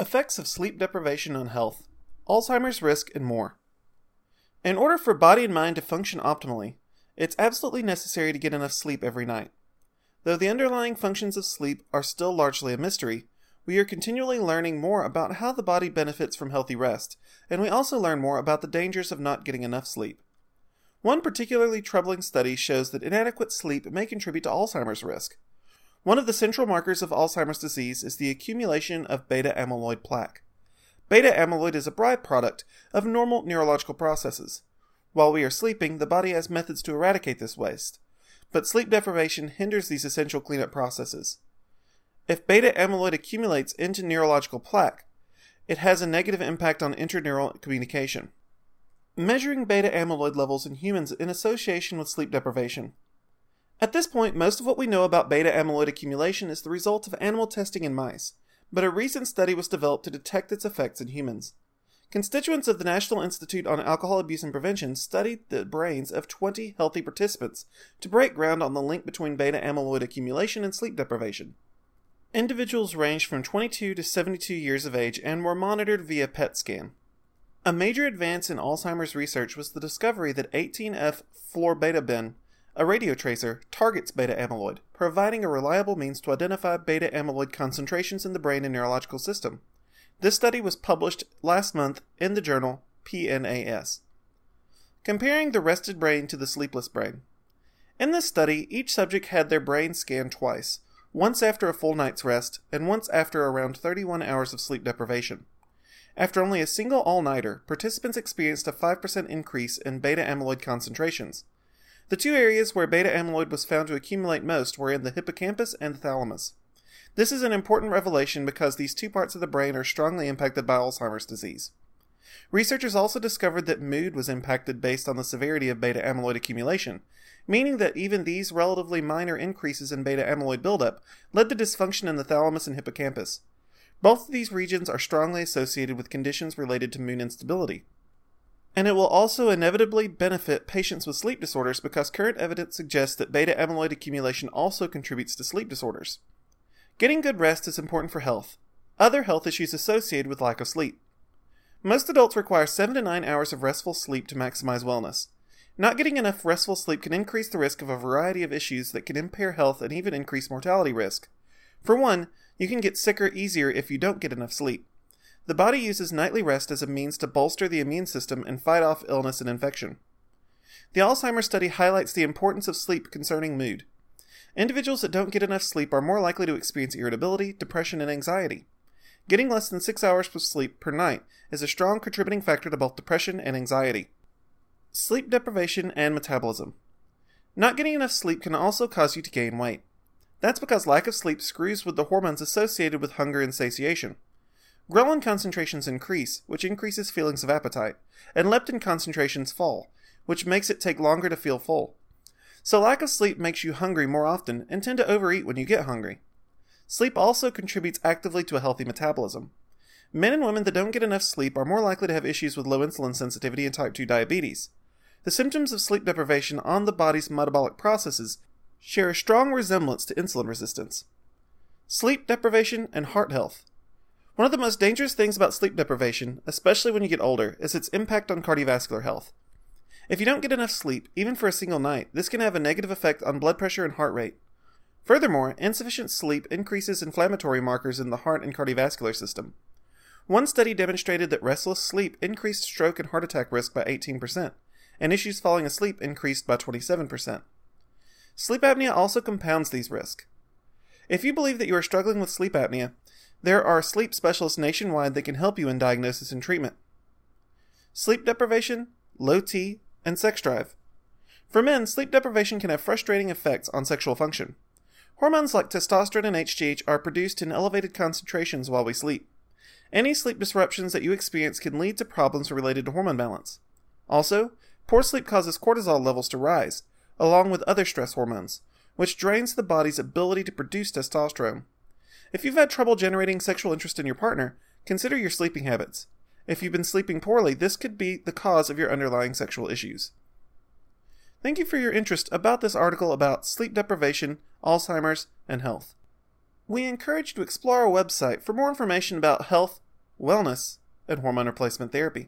Effects of sleep deprivation on health, Alzheimer's risk, and more. In order for body and mind to function optimally, it's absolutely necessary to get enough sleep every night. Though the underlying functions of sleep are still largely a mystery, we are continually learning more about how the body benefits from healthy rest, and we also learn more about the dangers of not getting enough sleep. One particularly troubling study shows that inadequate sleep may contribute to Alzheimer's risk. One of the central markers of Alzheimer's disease is the accumulation of beta amyloid plaque. Beta amyloid is a byproduct of normal neurological processes. While we are sleeping, the body has methods to eradicate this waste, but sleep deprivation hinders these essential cleanup processes. If beta amyloid accumulates into neurological plaque, it has a negative impact on intraneural communication. Measuring beta amyloid levels in humans in association with sleep deprivation. At this point, most of what we know about beta amyloid accumulation is the result of animal testing in mice, but a recent study was developed to detect its effects in humans. Constituents of the National Institute on Alcohol Abuse and Prevention studied the brains of 20 healthy participants to break ground on the link between beta amyloid accumulation and sleep deprivation. Individuals ranged from 22 to 72 years of age and were monitored via PET scan. A major advance in Alzheimer's research was the discovery that 18F florbetaben a radio tracer targets beta amyloid, providing a reliable means to identify beta amyloid concentrations in the brain and neurological system. This study was published last month in the journal PNAS. Comparing the rested brain to the sleepless brain. In this study, each subject had their brain scanned twice, once after a full night's rest and once after around 31 hours of sleep deprivation. After only a single all nighter, participants experienced a 5% increase in beta amyloid concentrations. The two areas where beta amyloid was found to accumulate most were in the hippocampus and the thalamus. This is an important revelation because these two parts of the brain are strongly impacted by Alzheimer's disease. Researchers also discovered that mood was impacted based on the severity of beta amyloid accumulation, meaning that even these relatively minor increases in beta amyloid buildup led to dysfunction in the thalamus and hippocampus. Both of these regions are strongly associated with conditions related to mood instability and it will also inevitably benefit patients with sleep disorders because current evidence suggests that beta amyloid accumulation also contributes to sleep disorders. Getting good rest is important for health, other health issues associated with lack of sleep. Most adults require 7 to 9 hours of restful sleep to maximize wellness. Not getting enough restful sleep can increase the risk of a variety of issues that can impair health and even increase mortality risk. For one, you can get sicker easier if you don't get enough sleep. The body uses nightly rest as a means to bolster the immune system and fight off illness and infection. The Alzheimer's study highlights the importance of sleep concerning mood. Individuals that don't get enough sleep are more likely to experience irritability, depression, and anxiety. Getting less than six hours of sleep per night is a strong contributing factor to both depression and anxiety. Sleep deprivation and metabolism. Not getting enough sleep can also cause you to gain weight. That's because lack of sleep screws with the hormones associated with hunger and satiation. Ghrelin concentrations increase, which increases feelings of appetite, and leptin concentrations fall, which makes it take longer to feel full. So, lack of sleep makes you hungry more often and tend to overeat when you get hungry. Sleep also contributes actively to a healthy metabolism. Men and women that don't get enough sleep are more likely to have issues with low insulin sensitivity and type 2 diabetes. The symptoms of sleep deprivation on the body's metabolic processes share a strong resemblance to insulin resistance. Sleep deprivation and heart health. One of the most dangerous things about sleep deprivation, especially when you get older, is its impact on cardiovascular health. If you don't get enough sleep, even for a single night, this can have a negative effect on blood pressure and heart rate. Furthermore, insufficient sleep increases inflammatory markers in the heart and cardiovascular system. One study demonstrated that restless sleep increased stroke and heart attack risk by 18%, and issues falling asleep increased by 27%. Sleep apnea also compounds these risks. If you believe that you are struggling with sleep apnea, there are sleep specialists nationwide that can help you in diagnosis and treatment. Sleep deprivation, low T, and sex drive. For men, sleep deprivation can have frustrating effects on sexual function. Hormones like testosterone and HGH are produced in elevated concentrations while we sleep. Any sleep disruptions that you experience can lead to problems related to hormone balance. Also, poor sleep causes cortisol levels to rise, along with other stress hormones, which drains the body's ability to produce testosterone. If you've had trouble generating sexual interest in your partner, consider your sleeping habits. If you've been sleeping poorly, this could be the cause of your underlying sexual issues. Thank you for your interest about this article about sleep deprivation, Alzheimer's, and health. We encourage you to explore our website for more information about health, wellness, and hormone replacement therapy.